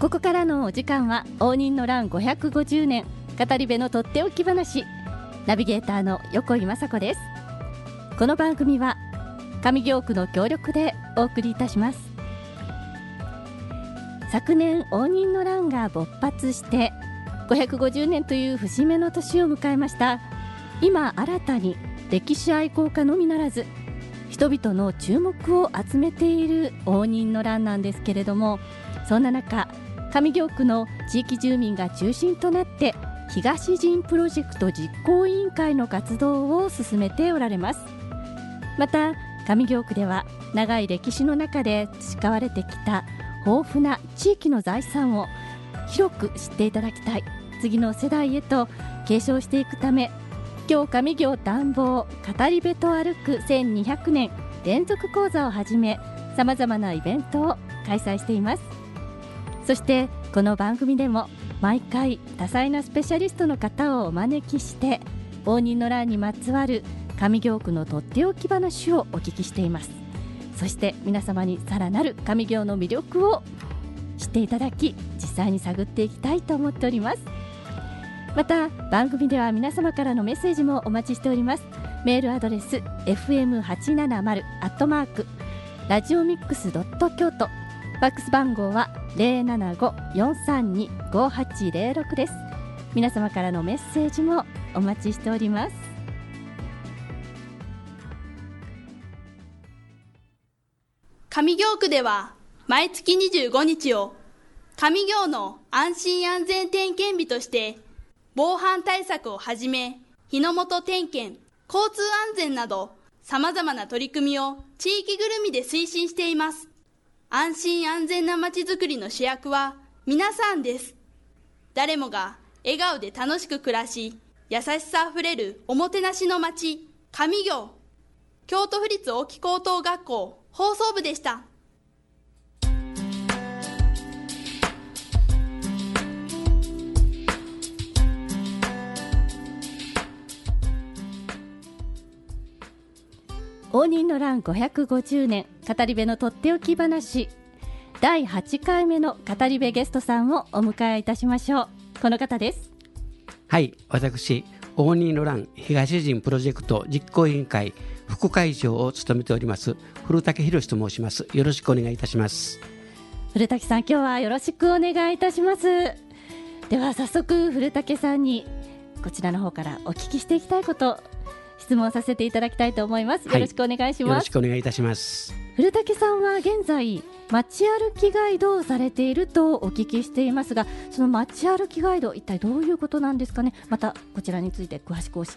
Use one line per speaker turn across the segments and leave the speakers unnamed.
ここからのお時間は応仁の乱550年語り部のとっておき話ナビゲーターの横井雅子です。この番組は上京区の協力でお送りいたします。昨年応仁の乱が勃発して550年という節目の年を迎えました。今新たに歴史愛好家のみならず人々の注目を集めている応仁の乱なんですけれどもそんな中上京区の地域住民が中心となって東陣プロジェクト実行委員会の活動を進めておられます。また上京区では長い歴史の中で培われてきた豊富な地域の財産を広く知っていただきたい。次の世代へと継承していくため今日上京暖房語り部と歩く1200年連続講座をはじめさまざまなイベントを開催しています。そしてこの番組でも毎回多彩なスペシャリストの方をお招きして応仁の乱にまつわる上京区のとっておき話をお聞きしています。そして皆様にさらなる上京の魅力を知っていただき実際に探っていきたいと思っております。また番組では皆様からのメッセージもお待ちしております。メールアドレス fm870 アットマークラジオミックスドット京都。ファックス番号は075-432-5806です。皆様からのメッセージもお待ちしております。
上京区では毎月25日を上京の安心安全点検日として防犯対策をはじめ日の元点検交通安全など様々な取り組みを地域ぐるみで推進しています。安心安全なまちづくりの主役は皆さんです。誰もが笑顔で楽しく暮らし優しさあふれるおもてなしの街上行京都府立沖高等学校放送部でした。
応仁の乱550年語り部のとっておき話。第8回目の語り部ゲストさんをお迎えいたしましょう。この方です。
はい私応仁の乱東陣プロジェクト実行委員会副会長を務めております古竹博と申します。よろしくお願いいたします。
古竹さん今日はよろしくお願いいたします。では早速古竹さんにこちらの方からお聞きしていきたいこと質問させていただきたいと思います。よろしくお願いします。よ
ろしくお願いいたします。
古竹さんは現在街歩きガイドをされているとお聞きしていますが、その街歩きガイド一体どういうことなんですかね？またこちらについて詳しくお教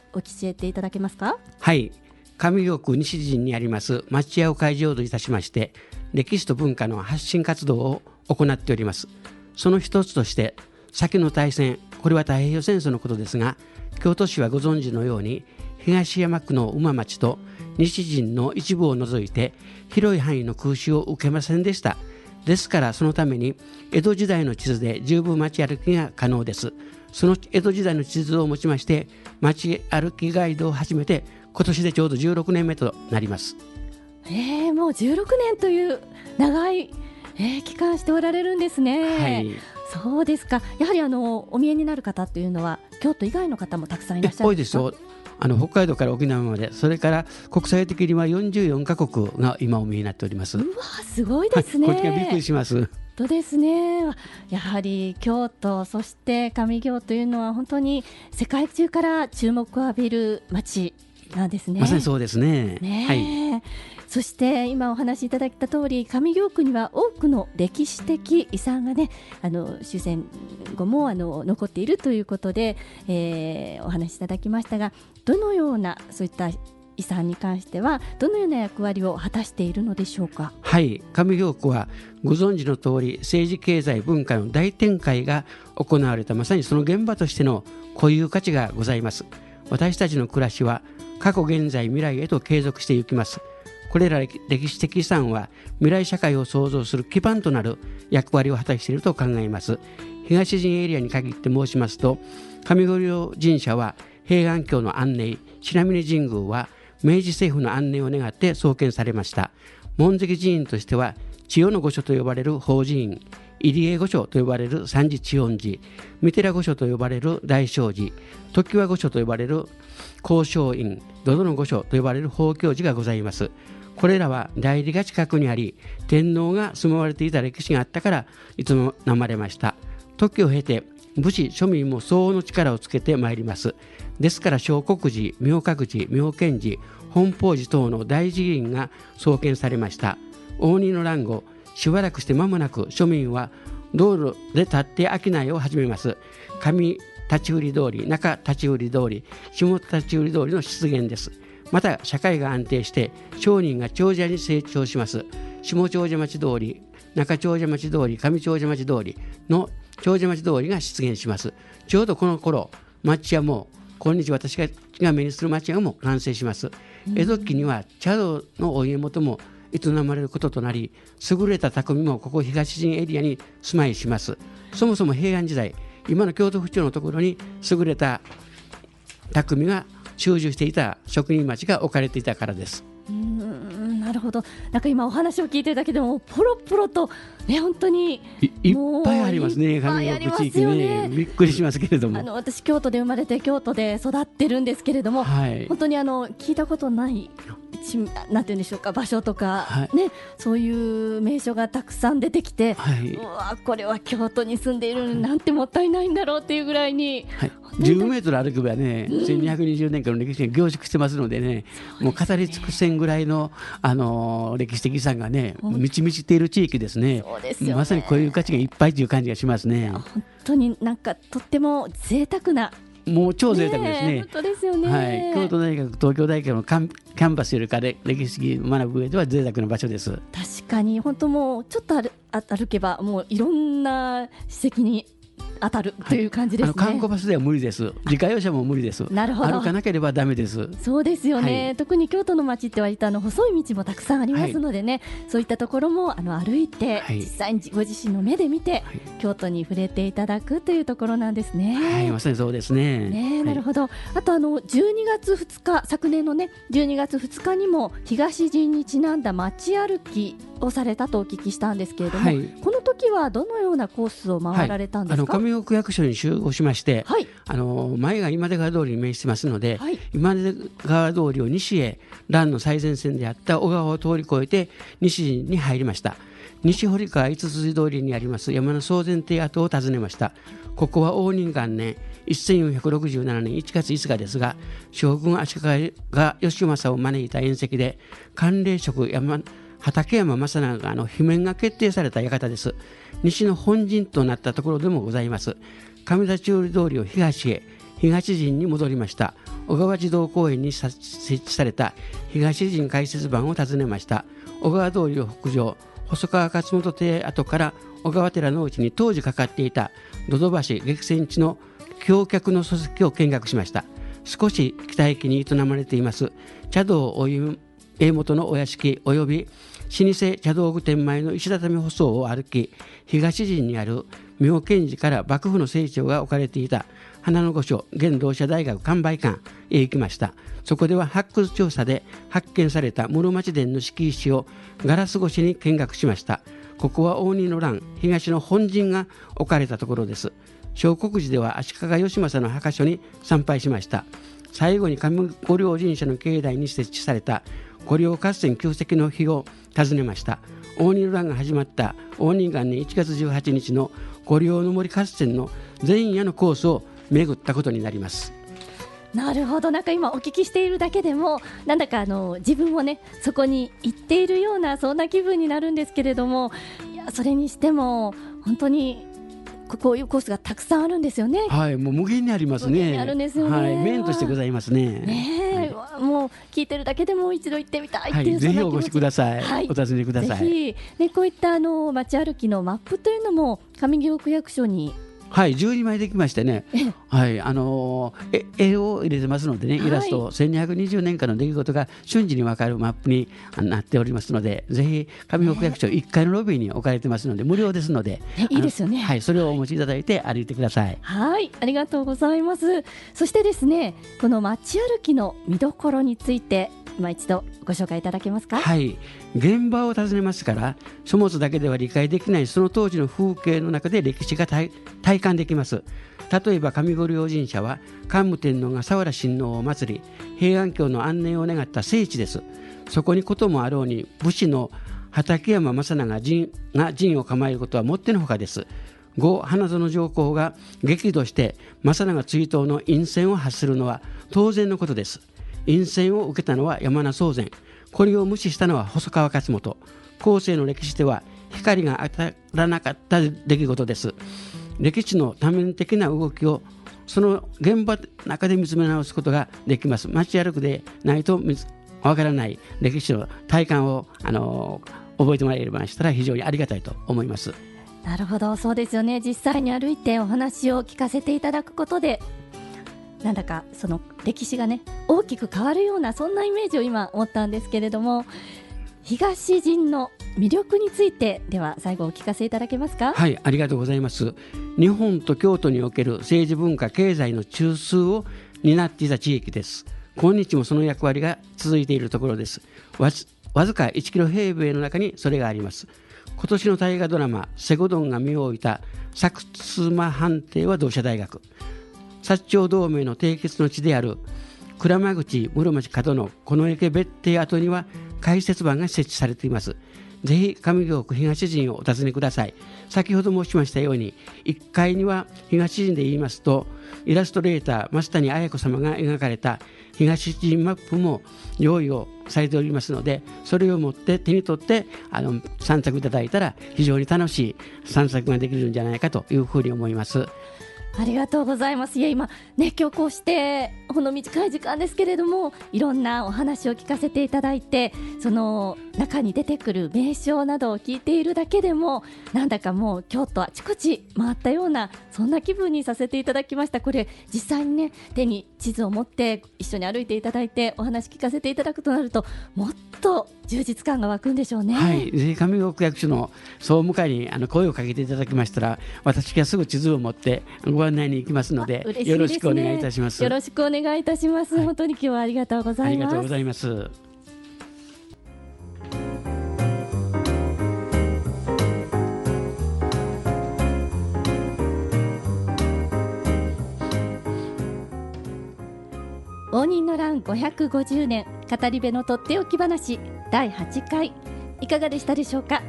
えていただけますか？
はい。上京区西陣にあります町屋会場といたしまして歴史と文化の発信活動を行っておりますその一つとして先の大戦これは太平洋戦争のことですが京都市はご存知のように東山区の馬町と西陣の一部を除いて広い範囲の空襲を受けませんでしたですからそのために江戸時代の地図で十分街歩きが可能ですその江戸時代の地図を持ちまして街歩きガイドを始めて今年でちょうど16年目となります
えー、もう16年という長い、えー、期間しておられるんですね。はいそうですか。やはりあのお見えになる方っていうのは京都以外の方もたくさんいらっしゃる
んですか？多いですよ。あの北海道から沖縄までそれから国際的には44カ国が今お見えになっております。う
わすごいですね、
こっちがびっくりします。
とですね。やはり京都そして上京というのは本当に世界中から注目を浴びる街なんですね。
まさにそうですね。
ねはいそして今お話しいただいた通り上京区には多くの歴史的遺産がねあの終戦後もあの残っているということで、えー、お話しいただきましたがどのようなそういった遺産に関してはどのような役割を果たしているのでしょうか？
はい。上京区はご存知の通り政治経済文化の大展開が行われたまさにその現場としての固有価値がございます。私たちの暮らしは過去現在未来へと継続していきます。これら歴史的遺産は未来社会を創造する基盤となる役割を果たしていると考えます。東陣エリアに限って申しますと上五稜神社は平安京の安寧白峰神宮は明治政府の安寧を願って創建されました。門跡寺院としては千代の御所と呼ばれる法寺院。入江御所と呼ばれる三次地音寺。三寺御所と呼ばれる大正寺。常盤御所と呼ばれる交渉院。土々の御所と呼ばれる宝教寺がございます。これらは代理が近くにあり天皇が住まわれていた歴史があったから営まれました。時を経て武士庶民も相応の力をつけてまいります。ですから小国寺明覚寺明賢寺本法寺等の大寺院が創建されました。応仁の乱後しばらくして間もなく庶民は道路で立って商いを始めます。上立ち売り通り中立ち売り通り下立ち売り通りの出現です。また社会が安定して商人が長者に成長します。下長者町通り中長者町通り上長者町通りの長者町通りが出現します。ちょうどこの頃町屋も今日私が目にする町屋も完成します、江戸期には茶道のお家元も営まれることとなり優れた匠もここ東陣エリアに住まいします。そもそも平安時代今の京都府庁のところに優れた匠が習住していた職人町が置かれていたからです。
うんなるほど。なんか今お話を聞いてるだけでもポロポロとね本当に
いっぱいありますね上国地域ね。びっくりしますけれども。
あの私京都で生まれて京都で育ってるんですけれども、はい、本当にあの聞いたことないなんて言うんでしょうか場所とか、はい、ねそういう名所がたくさん出てきて、はい、うわこれは京都に住んでいるのになんてもったいないんだろうっていうぐらいに、
はい、10メートル歩けばね、うん、1220年間の歴史が凝縮してますのでね、もう語り尽くせんぐらいの、あの歴史的遺産がね、満ち満ちている地域ですね。ですね。まさにこういう価値がいっぱいという感じがしますね。
本当になんかとっても贅沢な
もう超贅沢ですね。
本当ですよね。
はい、京都大学、東京大学のキャンパスよりかで歴史学ぶ上では贅沢な場所です。
確かに本当もうちょっと歩歩けばもういろんな史跡に当たるという感じです、ね
はい、観光バスでは無理です。自家用車も無理です。
なるほど。
歩かなければダメです。
そうですよね。はい、特に京都の街って割とあの細い道もたくさんありますのでね、はい、そういったところもあの歩いて、実際にご自身の目で見て、京都に触れていただくというところなんですね。
はい、まさにそうですね。
ね、なるほど。あとあの12月2日昨年のね12月2日にも東陣にちなんだ街歩きをされたとお聞きしたんですけれども、はい、この時はどのようなコースを回られたんですか、
はい、あの上奥役所に集合しまして、はい、あの前が今出川通りに面してますので、はい、今出川通りを西へ蘭の最前線であった小川を通り越えて西に入りました。西堀川五筋通りにあります山の総前邸跡を訪ねました。ここは応仁元年1467年1月5日ですが将軍足利が義政を招いた宴席で寒冷職山畠山正長の罷免が決定された館です。西の本陣となったところでもございます。上田千織通りを東へ、東陣に戻りました。小川児童公園に設置された東陣開設版を訪ねました。小川通りを北上、細川勝本邸跡から小川寺のうちに当時かかっていた土戸橋激戦地の橋脚の礎石を見学しました。少し北駅に営まれています茶道お湯家元のお屋敷及び老舗茶道具店前の石畳舗装を歩き東陣にある妙見寺から幕府の成長が置かれていた花の御所現同社大学完売館へ行きました。そこでは発掘調査で発見された室町殿の敷石をガラス越しに見学しました。ここは応仁の乱東の本陣が置かれたところです。小国寺では足利義政の墓所に参拝しました。最後に上御陵神社の境内に設置された御陵合戦旧跡の日を訪ねました。応仁乱が始まった。応仁元年1月18日の御陵の森合戦の前夜のコースを巡ったことになります。
なるほど。なんか今お聞きしているだけでもなんだかあの自分もねそこに行っているようなそんな気分になるんですけれどもいやそれにしても本当にこういうコースがたくさんあるんですよね。
はい、もう無限にありますね。
あるんですよね。
はい、面としてございますね。
ね、はい、もう聞いてるだけでも一度行ってみたいっていう、はい、
ぜひお越しください。はい、お尋ねくださ
い。ね、こういったあの街歩きのマップというのも上京区役所に
はい12枚できましてね、はいあのー、絵を入れてますのでね、イラスト、はい、1220年間の出来事が瞬時に分かるマップになっておりますので、ぜひ上北役所1階のロビーに置かれてますので、無料ですので、
いいですよね。
はい、それをお持ちいただいて歩いてください。
はい、ありがとうございます。そしてですね、この街歩きの見どころについて、今一度ご紹介いただけますか？
はい。現場を訪ねますから書物だけでは理解できないその当時の風景の中で歴史が体感できます。例えば上五両神社は桓武天皇が佐原親王を祭り平安京の安寧を願った聖地です。そこにこともあろうに武士の畠山正長が陣が陣を構えることはもってのほかです。後花園上皇が激怒して正長追悼の陰線を発するのは当然のことです。陰線を受けたのは山名宗全これを無視したのは細川勝元。後世の歴史では光が当たらなかった出来事です。歴史の多面的な動きをその現場の中で見つめ直すことができます。街歩くでないとわからない。歴史の体感をあの覚えてもらえれましたら非常にありがたいと思います。
なるほど。そうですよね。実際に歩いてお話を聞かせていただくことでなんだかその歴史がね大きく変わるようなそんなイメージを今思ったんですけれども東陣の魅力についてでは最後お聞かせいただけますか？
はいありがとうございます。日本と京都における政治文化経済の中枢を担っていた地域です。今日もその役割が続いているところです。わずか1キロ平米の中にそれがあります。今年の大河ドラマ「セゴドン」が身を置いた薩摩藩邸は同社大学。薩長同盟の締結の地である鞍馬口室町角のこの池別邸跡には解説板が設置されていますぜひ上京区東陣をお尋ねください先ほど申しましたように1階には東陣で言いますとイラストレーター増谷綾子様が描かれた東陣マップも用意をされておりますのでそれを持って手に取ってあの散策いただいたら非常に楽しい散策ができるんじゃないかというふうに思います。
ありがとうございます。いや、今、ね、今日こうして、ほんの短い時間ですけれども、いろんなお話を聞かせていただいて、その中に出てくる名称などを聞いているだけでも、なんだかもう京都あちこち回ったような、そんな気分にさせていただきました。これ、実際にね、手に地図を持って一緒に歩いていただいて、お話聞かせていただくとなると、もっと充実感が湧くんでしょうね。
はい、ぜひ上国区役所の総務会にあの声をかけていただきましたら、私がすぐ地図を持ってご案内に行きますので、
でね、
よろしくお願いいたします。
よろしくお願いいたします。はい、本当に今日はありがとうございます。ありがとうご
ざいます。
応仁の乱550年語り部のとっておき話第8回いかがでしたでしょうか？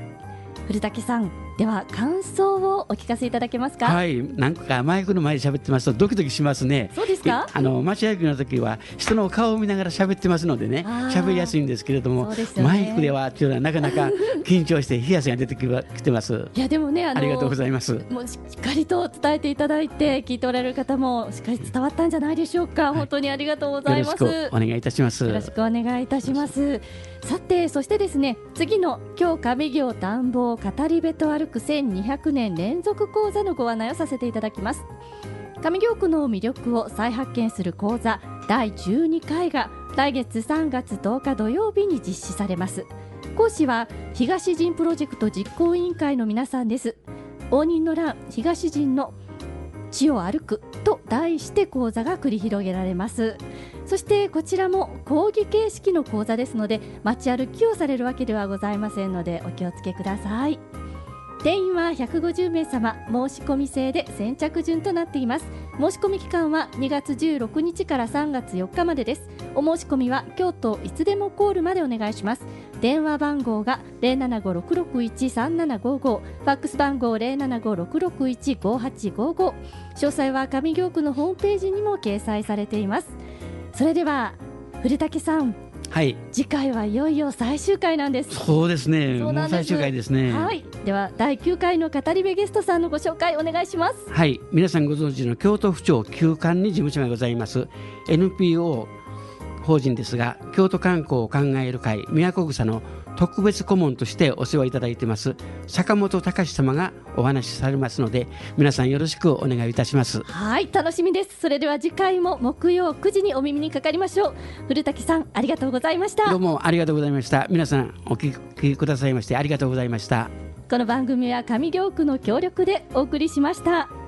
古竹さんでは感想をお聞かせいただけますか？
はい。なんかマイクの前で喋ってますとドキドキしますね。
そうですか？
あの街歩きの時は人の顔を見ながら喋ってますのでね喋りやすいんですけれども、ね、マイクではっていうのはなかなか 緊張して冷や汗が出てきてます。
いやでもね
ありがとうございます。
もうしっかりと伝えていただいて聞いておられる方もしっかり伝わったんじゃないでしょうか、はい、本当にありがとうございます。
お願いいたします。
よろしくお願いいたします。さてそしてですね次の今日上行暖房語り部と歩く1200年連続講座のご案内をさせていただきます。上京区の魅力を再発見する講座第12回が来月3月10日土曜日に実施されます。講師は東陣プロジェクト実行委員会の皆さんです。応仁の乱東陣の地を歩くと題して講座が繰り広げられます。そしてこちらも講義形式の講座ですので街歩きをされるわけではございませんのでお気をつけください。定員は150名様申し込み制で先着順となっています。申し込み期間は2月16日から3月4日までです。お申し込みは京都いつでもコールまでお願いします。電話番号が075-661-3755ファックス番号075-661-5855詳細は上京区のホームページにも掲載されています。それでは古竹さん
はい、
次回はいよいよ最終回なんです。
そうですね。もう最終回ですね。
はい。では第9回の語り部ゲストさんのご紹介お願いします。
はい。皆さんご存知の京都府庁旧館に事務所がございます。NPO 法人ですが京都観光を考える会宮古草の特別顧問としてお世話いただいてます坂本隆様がお話しされますので皆さんよろしくお願いいたします。
はい楽しみです。それでは次回も木曜9時にお耳にかかりましょう。古滝さんありがとうございました。
どうもありがとうございました。皆さんお聞きくださいましてありがとうございました。
この番組は上京区の協力でお送りしました。